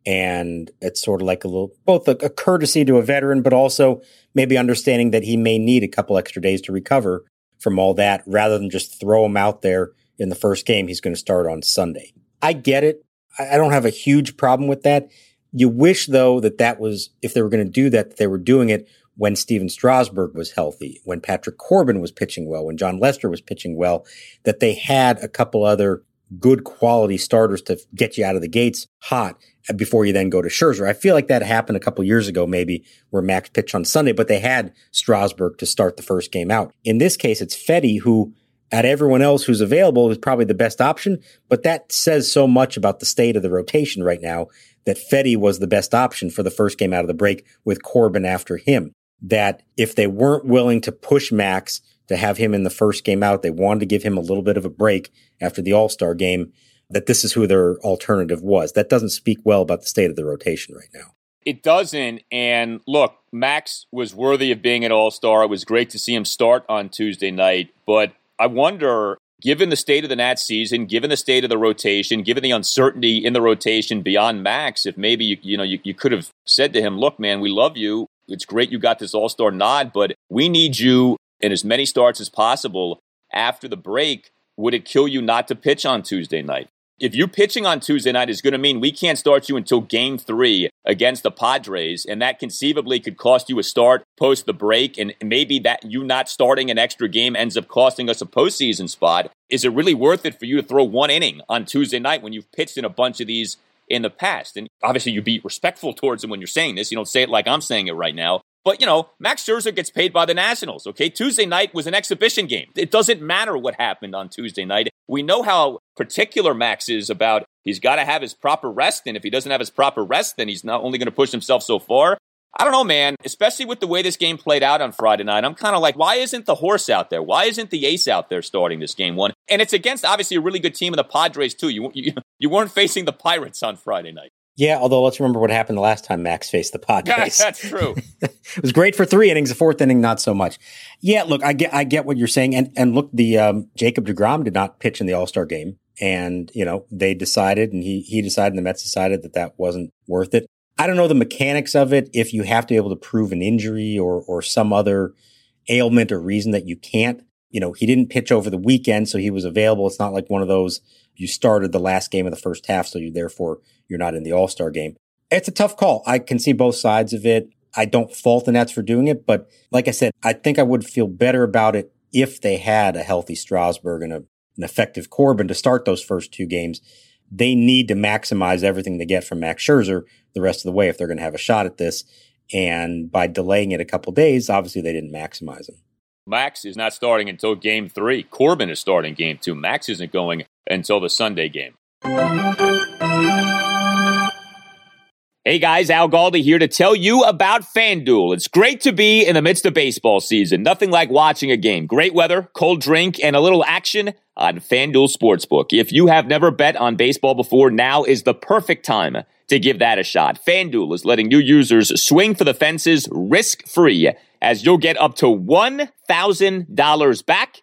And it's sort of like a little, both a, a courtesy to a veteran, but also maybe understanding that he may need a couple extra days to recover from all that rather than just throw him out there in the first game. He's going to start on Sunday. I get it. I don't have a huge problem with that. You wish, though, that that was, if they were going to do that, that they were doing it when Stephen Strasburg was healthy, when Patrick Corbin was pitching well, when Jon Lester was pitching well, that they had a couple other good quality starters to get you out of the gates hot before you then go to Scherzer. I feel like that happened a couple years ago, maybe where Max pitched on Sunday, but they had Strasburg to start the first game out. In this case, it's Fedde who at everyone else who's available is probably the best option, but that says so much about the state of the rotation right now that Fedde was the best option for the first game out of the break with Corbin after him. That if they weren't willing to push Max to have him in the first game out, they wanted to give him a little bit of a break after the All Star game, that this is who their alternative was. That doesn't speak well about the state of the rotation right now. It doesn't. And look, Max was worthy of being an All Star. It was great to see him start on Tuesday night, but I wonder, given the state of the Nats season, given the state of the rotation, given the uncertainty in the rotation beyond Max, if maybe you, you know you, you could have said to him, "Look, man, we love you. It's great you got this All Star nod, but we need you in as many starts as possible after the break." Would it kill you not to pitch on Tuesday night? if you pitching on Tuesday night is going to mean we can't start you until game three against the Padres, and that conceivably could cost you a start post the break, and maybe that you not starting an extra game ends up costing us a postseason spot. Is it really worth it for you to throw one inning on Tuesday night when you've pitched in a bunch of these in the past? And obviously, you be respectful towards him when you're saying this. You don't say it like I'm saying it right now. But, you know, Max Scherzer gets paid by the Nationals, okay? Tuesday night was an exhibition game. It doesn't matter what happened on Tuesday night. We know how particular Max is about he's got to have his proper rest. And if he doesn't have his proper rest, then he's not only going to push himself so far. I don't know, man, especially with the way this game played out on Friday night. I'm kind of like, why isn't the horse out there? Why isn't the ace out there starting this game one? And it's against obviously a really good team of the Padres, too. You, you, you weren't facing the Pirates on Friday night. Yeah, although let's remember what happened the last time Max faced the [LAUGHS] Padres. That's true. [LAUGHS] it was great for three innings. The fourth inning, not so much. Yeah, look, I get, I get what you're saying, and and look, the um, Jacob deGrom did not pitch in the All Star game, and you know they decided, and he he decided, and the Mets decided that that wasn't worth it. I don't know the mechanics of it. If you have to be able to prove an injury or or some other ailment or reason that you can't, you know, he didn't pitch over the weekend, so he was available. It's not like one of those you started the last game of the first half, so you therefore you're not in the All Star game. It's a tough call. I can see both sides of it. I don't fault the Nats for doing it, but like I said, I think I would feel better about it if they had a healthy Strasburg and a, an effective Corbin to start those first two games. They need to maximize everything they get from Max Scherzer the rest of the way if they're going to have a shot at this. And by delaying it a couple days, obviously they didn't maximize him. Max is not starting until game three. Corbin is starting game two. Max isn't going until the Sunday game. Hey guys, Al Galdi here to tell you about FanDuel. It's great to be in the midst of baseball season. Nothing like watching a game. Great weather, cold drink, and a little action on FanDuel Sportsbook. If you have never bet on baseball before, now is the perfect time to give that a shot. FanDuel is letting new users swing for the fences risk free as you'll get up to $1,000 back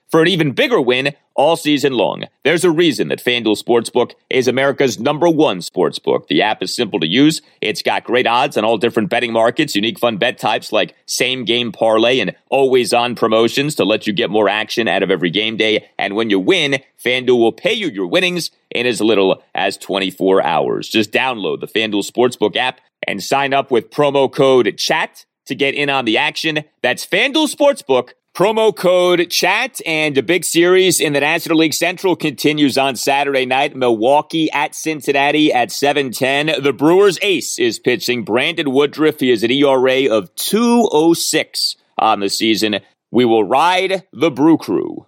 for an even bigger win all season long. There's a reason that FanDuel Sportsbook is America's number one sportsbook. The app is simple to use. It's got great odds on all different betting markets, unique fun bet types like same game parlay and always on promotions to let you get more action out of every game day. And when you win, FanDuel will pay you your winnings in as little as 24 hours. Just download the FanDuel Sportsbook app and sign up with promo code CHAT to get in on the action. That's FanDuel Sportsbook Promo code chat and a big series in the National League Central continues on Saturday night. Milwaukee at Cincinnati at 710. The Brewers ace is pitching. Brandon Woodruff. He has an ERA of 206 on the season. We will ride the Brew Crew.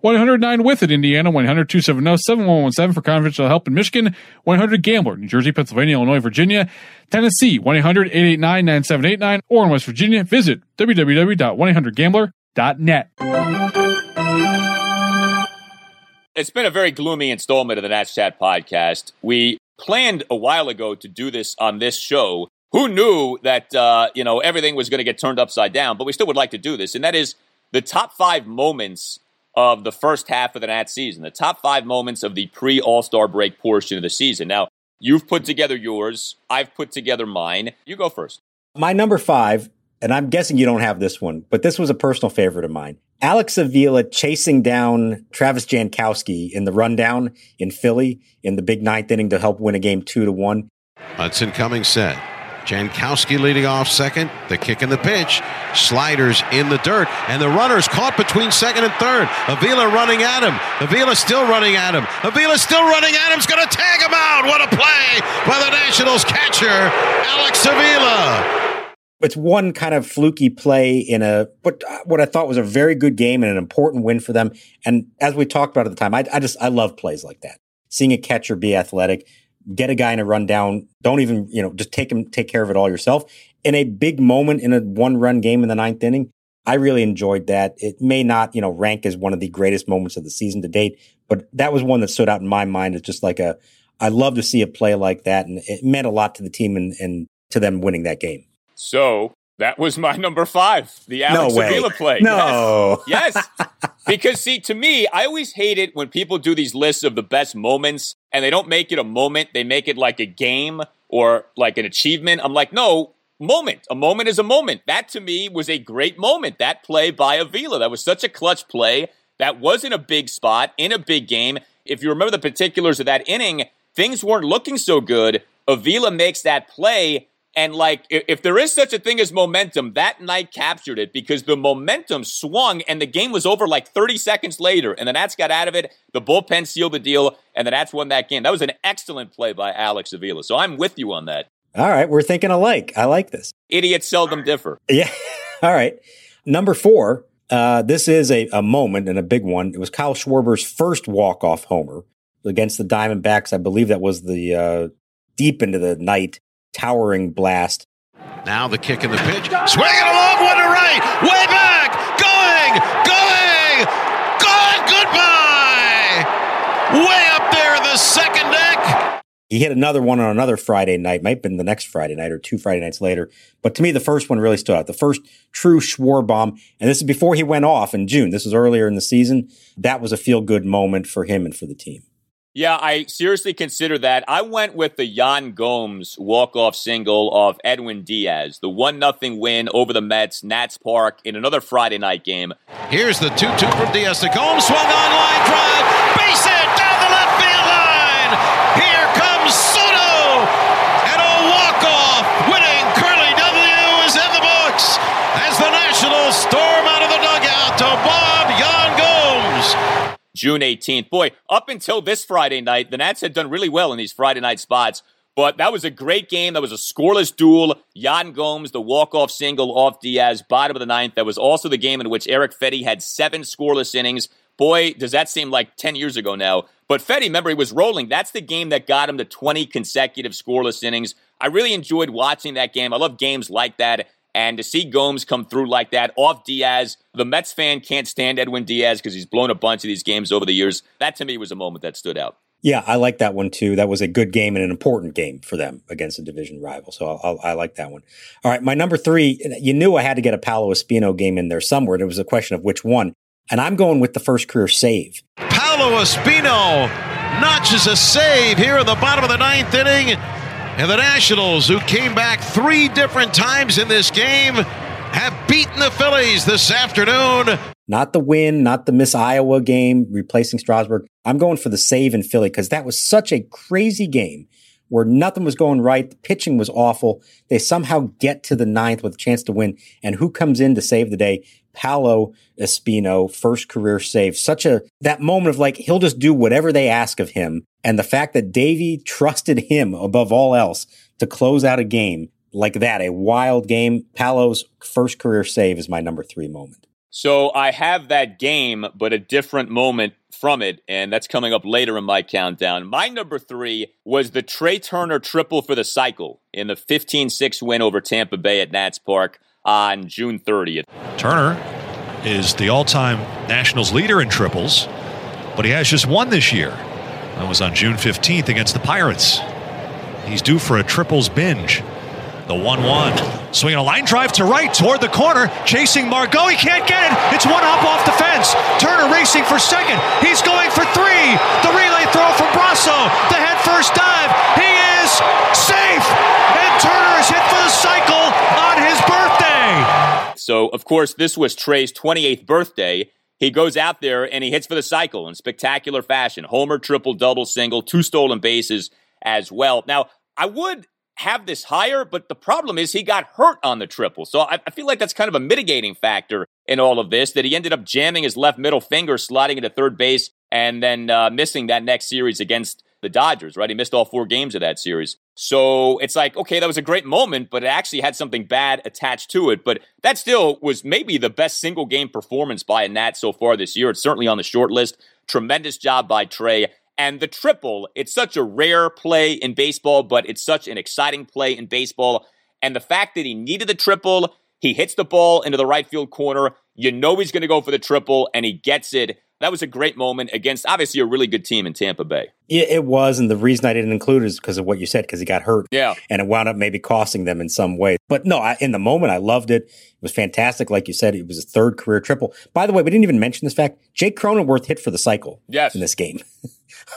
109 with it, Indiana, 100 270 7117 for confidential help in Michigan, 100 Gambler, New Jersey, Pennsylvania, Illinois, Virginia, Tennessee, 1 800 889 9789, or in West Virginia, visit www.1800Gambler.net. It's been a very gloomy installment of the Nats Chat podcast. We planned a while ago to do this on this show. Who knew that uh, you know everything was going to get turned upside down? But we still would like to do this, and that is the top five moments of the first half of the Nats season, the top five moments of the pre All Star break portion of the season. Now, you've put together yours, I've put together mine. You go first. My number five, and I'm guessing you don't have this one, but this was a personal favorite of mine. Alex Avila chasing down Travis Jankowski in the rundown in Philly in the big ninth inning to help win a game two to one. Hudson Cummings set. Jankowski leading off second. The kick and the pitch. Sliders in the dirt. And the runner's caught between second and third. Avila running at him. Avila still running at him. Avila still running at him. He's going to tag him out. What a play by the Nationals catcher, Alex Avila. It's one kind of fluky play in a, but what I thought was a very good game and an important win for them. And as we talked about at the time, I, I just, I love plays like that. Seeing a catcher be athletic get a guy in a rundown. Don't even, you know, just take him, take care of it all yourself. In a big moment in a one run game in the ninth inning, I really enjoyed that. It may not, you know, rank as one of the greatest moments of the season to date, but that was one that stood out in my mind as just like a, I love to see a play like that. And it meant a lot to the team and, and to them winning that game. So that was my [LAUGHS] number five, the Alex no Avila play. No. Yes. yes. [LAUGHS] because see, to me, I always hate it when people do these lists of the best moments and they don't make it a moment. They make it like a game or like an achievement. I'm like, no, moment. A moment is a moment. That to me was a great moment. That play by Avila. That was such a clutch play. That was in a big spot, in a big game. If you remember the particulars of that inning, things weren't looking so good. Avila makes that play and like, if there is such a thing as momentum, that night captured it because the momentum swung and the game was over like 30 seconds later. And the Nats got out of it. The bullpen sealed the deal, and the Nats won that game. That was an excellent play by Alex Avila. So I'm with you on that. All right. We're thinking alike. I like this. Idiots seldom differ. Yeah. [LAUGHS] All right. Number four. Uh, this is a, a moment and a big one. It was Kyle Schwarber's first walk-off homer against the Diamondbacks. I believe that was the uh, deep into the night towering blast. Now the kick and the pitch. Swinging along one to right. Way back. Going. Going. Gone. Goodbye. Way up there in the second deck. He hit another one on another Friday night, might have been the next Friday night or two Friday nights later. But to me, the first one really stood out. The first true Schwarbomb. And this is before he went off in June. This was earlier in the season. That was a feel good moment for him and for the team. Yeah, I seriously consider that. I went with the Yan Gomes walk-off single of Edwin Diaz, the one nothing win over the Mets, Nats Park in another Friday night game. Here's the 2-2 from Diaz to Gomes, swung on line drive, June 18th. Boy, up until this Friday night, the Nats had done really well in these Friday night spots. But that was a great game. That was a scoreless duel. Yan Gomes, the walk-off single off Diaz, bottom of the ninth. That was also the game in which Erick Fedde had seven scoreless innings. Boy, does that seem like 10 years ago now. But Fetty, remember, he was rolling. That's the game that got him to 20 consecutive scoreless innings. I really enjoyed watching that game. I love games like that. And to see Gomes come through like that off Diaz, the Mets fan can't stand Edwin Diaz because he's blown a bunch of these games over the years. That to me was a moment that stood out. Yeah, I like that one too. That was a good game and an important game for them against a division rival. So I'll, I'll, i like that one. All right, my number three. You knew I had to get a Paolo Espino game in there somewhere. It was a question of which one, and I'm going with the first career save. Paolo Espino notches a save here in the bottom of the ninth inning. And the Nationals, who came back three different times in this game, have beaten the Phillies this afternoon. Not the win, not the Miss Iowa game replacing Strasburg. I'm going for the save in Philly because that was such a crazy game where nothing was going right. The pitching was awful. They somehow get to the ninth with a chance to win. And who comes in to save the day? Paolo Espino, first career save. Such a, that moment of like, he'll just do whatever they ask of him. And the fact that Davey trusted him above all else to close out a game like that, a wild game. Paolo's first career save is my number three moment. So I have that game, but a different moment from it, and that's coming up later in my countdown. My number three was the Trey Turner triple for the cycle in the 15 6 win over Tampa Bay at Nats Park on June 30th. Turner is the all time Nationals leader in triples, but he has just one this year. That was on June 15th against the Pirates. He's due for a triples binge. The 1 1. Swinging a line drive to right toward the corner. Chasing Margot. He can't get it. It's one hop off the fence. Turner racing for second. He's going for three. The relay throw from Brosseau. The head first dive. He is safe. And Turner is hit for the cycle on his birthday. So, of course, this was Trey's 28th birthday. He goes out there and he hits for the cycle in spectacular fashion. Homer, triple, double, single, two stolen bases as well. Now, I would have this higher, but the problem is he got hurt on the triple. So I, I, feel like that's kind of a mitigating factor in all of this that he ended up jamming his left middle finger, sliding into third base, and then uh, missing that next series against the Dodgers, right? He missed all four games of that series. So it's like, okay, that was a great moment, but it actually had something bad attached to it. But that still was maybe the best single game performance by a Nat so far this year. It's certainly on the short list. Tremendous job by Trey. And the triple, it's such a rare play in baseball, but it's such an exciting play in baseball. And the fact that he needed the triple, he hits the ball into the right field corner. You know he's going to go for the triple, and he gets it. That was a great moment against obviously a really good team in Tampa Bay. Yeah, it was. And the reason I didn't include it is because of what you said, because he got hurt. Yeah. And it wound up maybe costing them in some way. But no, I, in the moment, I loved it. It was fantastic. Like you said, it was a third career triple. By the way, we didn't even mention this fact. Jake Cronenworth hit for the cycle yes. in this game.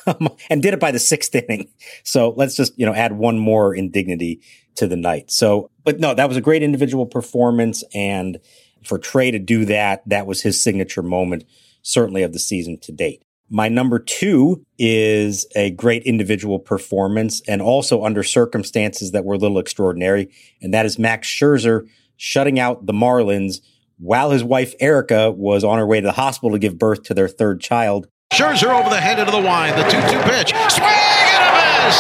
[LAUGHS] and did it by the sixth inning. So let's just, you know, add one more indignity to the night. So, but no, that was a great individual performance. And for Trey to do that, that was his signature moment, certainly of the season to date. My number two is a great individual performance and also under circumstances that were a little extraordinary. And that is Max Scherzer shutting out the Marlins while his wife Erica was on her way to the hospital to give birth to their third child. Scherzer over the head into the wide. The 2 2 pitch. Swing and a miss.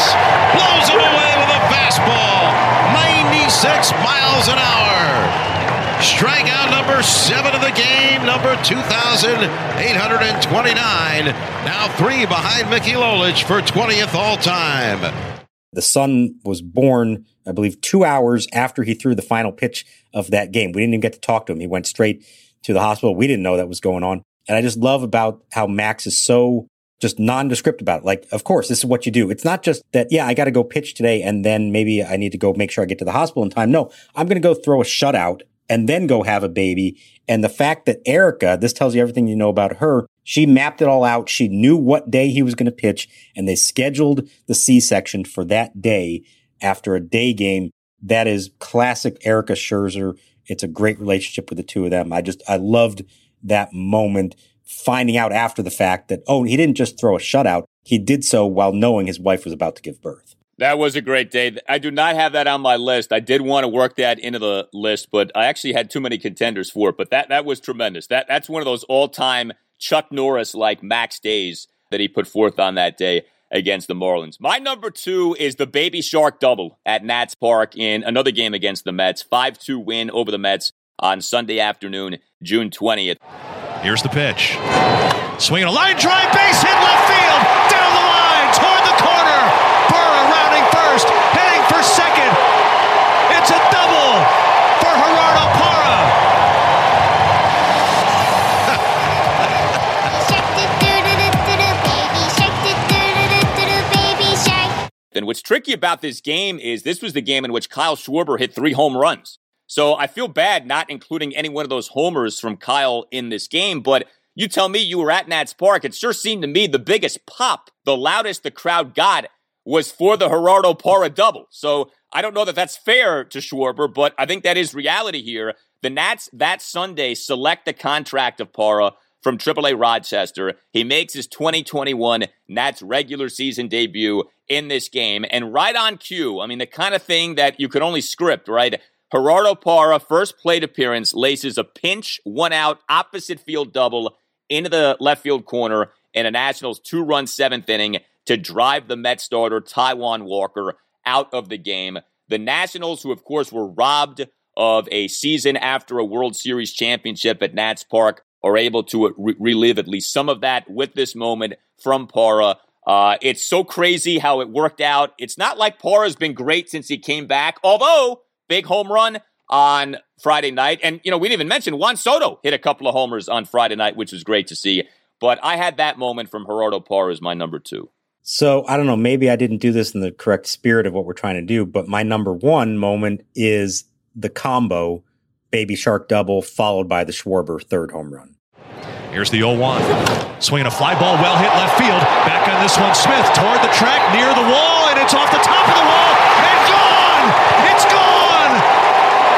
Blows him away with a fastball. 96 miles an hour. Strikeout number seven of the game, number 2,829. Now three behind Mickey Lolich for 20th all time. The son was born, I believe, two hours after he threw the final pitch of that game. We didn't even get to talk to him. He went straight to the hospital. We didn't know that was going on. And I just love about how Max is so just nondescript about it. Like, of course, this is what you do. It's not just that, yeah, I got to go pitch today and then maybe I need to go make sure I get to the hospital in time. No, I'm going to go throw a shutout and then go have a baby. And the fact that Erica, this tells you everything you know about her. She mapped it all out. She knew what day he was going to pitch and they scheduled the C section for that day after a day game. That is classic Erica Scherzer. It's a great relationship with the two of them. I just, I loved that moment finding out after the fact that, oh, he didn't just throw a shutout. He did so while knowing his wife was about to give birth. That was a great day. I do not have that on my list. I did want to work that into the list, but I actually had too many contenders for it. But that that was tremendous. That that's one of those all time Chuck Norris like max days that he put forth on that day against the Marlins. My number two is the Baby Shark double at Nats Park in another game against the Mets. 5 2 win over the Mets on Sunday afternoon, June 20th. Here's the pitch. Swinging a line drive, base hit left And what's tricky about this game is this was the game in which Kyle Schwarber hit three home runs. So I feel bad not including any one of those homers from Kyle in this game, but you tell me you were at Nats Park. It sure seemed to me the biggest pop, the loudest the crowd got was for the Gerardo Parra double. So I don't know that that's fair to Schwarber, but I think that is reality here. The Nats that Sunday select the contract of Parra from AAA Rochester. He makes his 2021 Nats regular season debut in this game. And right on cue, I mean, the kind of thing that you could only script, right? Gerardo Parra, first plate appearance, laces a pinch, one out, opposite field double into the left field corner in a Nationals two run seventh inning to drive the Met starter, Taijuan Walker, out of the game. The Nationals, who of course were robbed of a season after a World Series championship at Nats Park, are able to re- relive at least some of that with this moment from Parra. Uh, it's so crazy how it worked out. It's not like Parra's been great since he came back, although big home run on Friday night. And, you know, we didn't even mention Juan Soto hit a couple of homers on Friday night, which was great to see. But I had that moment from Gerardo Parra as my number two. So I don't know. Maybe I didn't do this in the correct spirit of what we're trying to do, but my number one moment is the combo Baby Shark double followed by the Schwarber third home run. Here's the 0 1. Swinging a fly ball, well hit left field. Back on this one, Smith toward the track, near the wall, and it's off the top of the wall and gone! It's gone!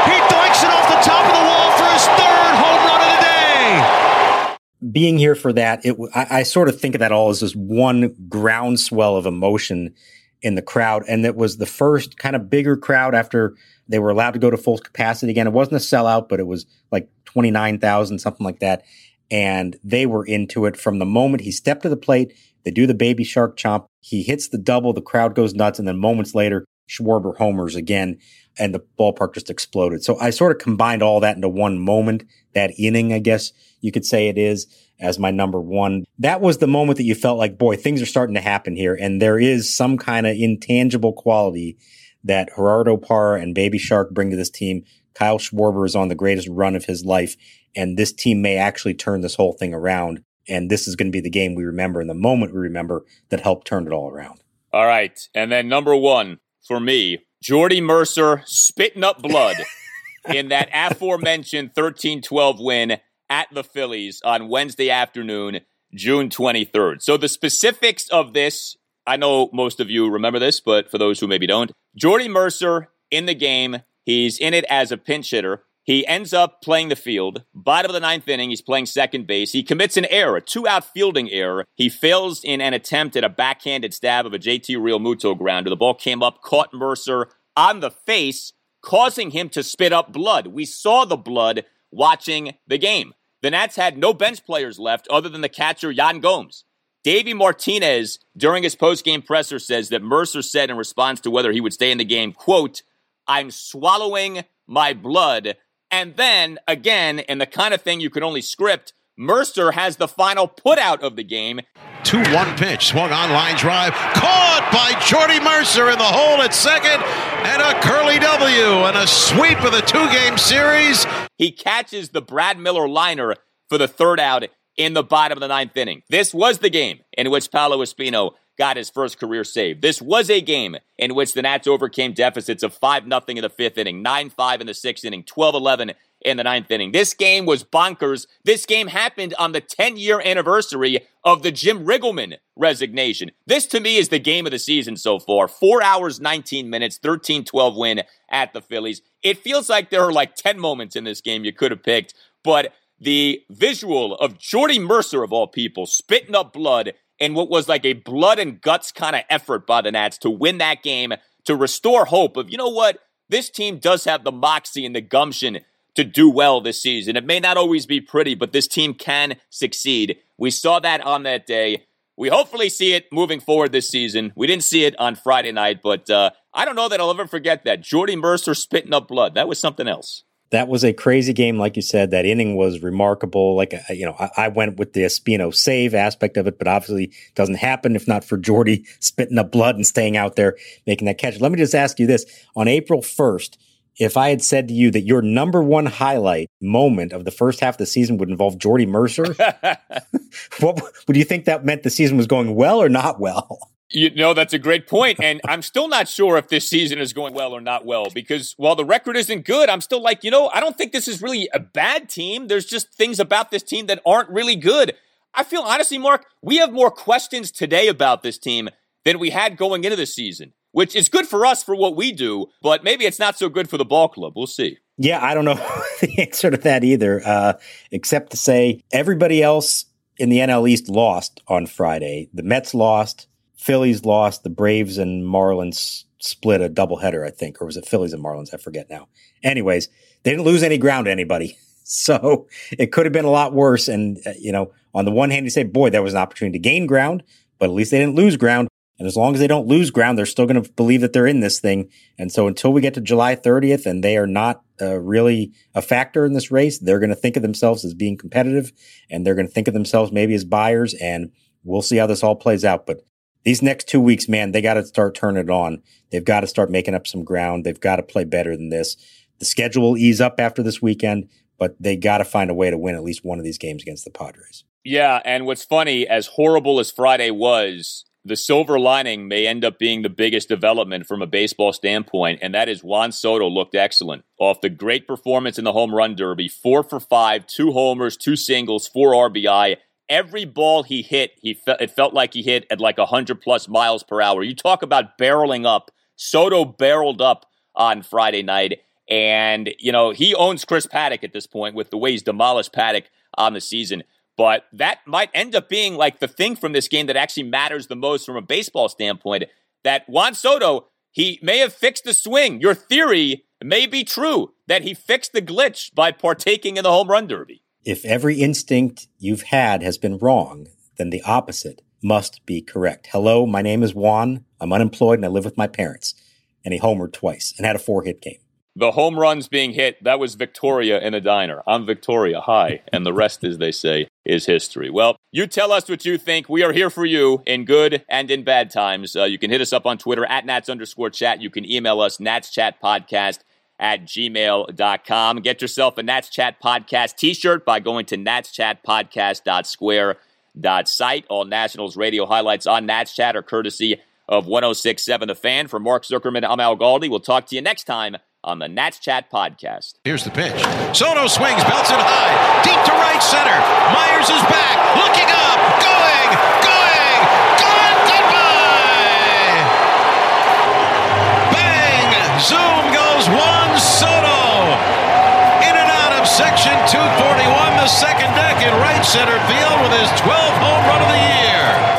He doinks it off the top of the wall for his third home run of the day. Being here for that, it I, I sort of think of that all as just one groundswell of emotion in the crowd, and it was the first kind of bigger crowd after they were allowed to go to full capacity again. It wasn't a sellout, but it was like twenty nine thousand, something like that and they were into it from the moment he stepped to the plate. They do the baby shark chomp. He hits the double. The crowd goes nuts. And then moments later, Schwarber homers again and the ballpark just exploded. So I sort of combined all that into one moment, that inning, I guess you could say it is as my number one. That was the moment that you felt like, boy, things are starting to happen here. And there is some kind of intangible quality that Gerardo Parra and Baby Shark bring to this team. Kyle Schwarber is on the greatest run of his life and this team may actually turn this whole thing around. And this is going to be the game we remember and the moment we remember that helped turn it all around. All right. And then number one for me, Jordy Mercer spitting up blood [LAUGHS] in that aforementioned 13 12 win at the Phillies on Wednesday afternoon, June 23rd. So the specifics of this, I know most of you remember this, but for those who maybe don't, Jordy Mercer in the game, he's in it as a pinch hitter. He ends up playing the field. Bottom of the ninth inning, he's playing second base. He commits an error, a two out fielding error. He fails in an attempt at a backhanded stab of a JT Real Realmuto grounder. The ball came up, caught Mercer on the face, causing him to spit up blood. We saw the blood watching the game. The Nats had no bench players left other than the catcher Yan Gomes. Davey Martinez, during his post-game presser, says that Mercer said in response to whether he would stay in the game, quote, I'm swallowing my blood and then again, in the kind of thing you can only script, Mercer has the final putout of the game. 2 1 pitch, swung on line drive, caught by Jordy Mercer in the hole at second, and a curly W and a sweep of the two game series. He catches the Brad Miller liner for the third out in the bottom of the ninth inning. This was the game in which Paolo Espino got his first career save. This was a game in which the Nats overcame deficits of 5 0 in the fifth inning, 9 5 in the sixth inning, 12 11 in the ninth inning. This game was bonkers. This game happened on the 10 year anniversary of the Jim Riggleman resignation. This to me is the game of the season so far. Four hours, 19 minutes, 13 12 win at the Phillies. It feels like there are like 10 moments in this game you could have picked, but the visual of Jordy Mercer, of all people, spitting up blood in what was like a blood and guts kind of effort by the Nats to win that game, to restore hope of, you know what, this team does have the moxie and the gumption to do well this season. It may not always be pretty, but this team can succeed. We saw that on that day. We hopefully see it moving forward this season. We didn't see it on Friday night, but uh, I don't know that I'll ever forget that. Jordy Mercer spitting up blood. That was something else that was a crazy game, like you said. That inning was remarkable. Like uh, you know, I, I, went with the Espino save aspect of it, but obviously doesn't happen if not for Jordy [LAUGHS] spitting up blood and staying out there making that catch. Let me just ask you this: on April first, if I had said to you that your number one highlight moment of the first half of the season would involve Jordy Mercer, [LAUGHS] [LAUGHS] what would you think that meant? The season was going well or not well? You know, that's a great point. And I'm still not sure if this season is going well or not well because while the record isn't good, I'm still like, you know, I don't think this is really a bad team. There's just things about this team that aren't really good. I feel honestly, Mark, we have more questions today about this team than we had going into the season, which is good for us for what we do, but maybe it's not so good for the ball club. We'll see. Yeah, I don't know [LAUGHS] the answer to that either, uh, except to say everybody else in the NL East lost on Friday. The Mets lost. Phillies lost. The Braves and Marlins split a doubleheader, I think, or was it Phillies and Marlins? I forget now. Anyways, they didn't lose any ground to anybody. [LAUGHS] So it could have been a lot worse. And, uh, you know, on the one hand, you say, boy, that was an opportunity to gain ground, but at least they didn't lose ground. And as long as they don't lose ground, they're still going to believe that they're in this thing. And so until we get to July 30th and they are not uh, really a factor in this race, they're going to think of themselves as being competitive and they're going to think of themselves maybe as buyers. And we'll see how this all plays out. But these next two weeks, man, they got to start turning it on. They've got to start making up some ground. They've got to play better than this. The schedule will ease up after this weekend, but they got to find a way to win at least one of these games against the Padres. Yeah, and what's funny, as horrible as Friday was, the silver lining may end up being the biggest development from a baseball standpoint, and that is Juan Soto looked excellent off the great performance in the home run derby. Four for five, two homers, two singles, four RBI. Every ball he hit, he fe- it felt like he hit at like 100 plus miles per hour. You talk about barreling up. Soto barreled up on Friday night. And, you know, he owns Chris Paddack at this point with the way he's demolished Paddock on the season. But that might end up being like the thing from this game that actually matters the most from a baseball standpoint. That Juan Soto, he may have fixed the swing. Your theory may be true that he fixed the glitch by partaking in the home run derby. If every instinct you've had has been wrong, then the opposite must be correct. Hello, my name is Juan. I'm unemployed and I live with my parents. And he homered twice and had a four hit game the home runs being hit, that was Victoria in a diner. I'm Victoria. Hi. And the rest, as they say, is history. Well, you tell us what you think. We are here for you in good and in bad times. Uh, you can hit us up on Twitter at Nats underscore chat. You can email us, Nats Chat Podcast at gmail.com. Get yourself a Nats Chat Podcast t shirt by going to natschatpodcast.square.site. All Nationals radio highlights on Nats Chat are courtesy of 1067 The Fan. For Mark Zuckerman, I'm Al Galdi. We'll talk to you next time on the Nats Chat podcast. Here's the pitch. Soto swings, belts it high, deep to right center. Myers is back, looking up, going, section 241, the second deck in right center field with his 12th home run of the year.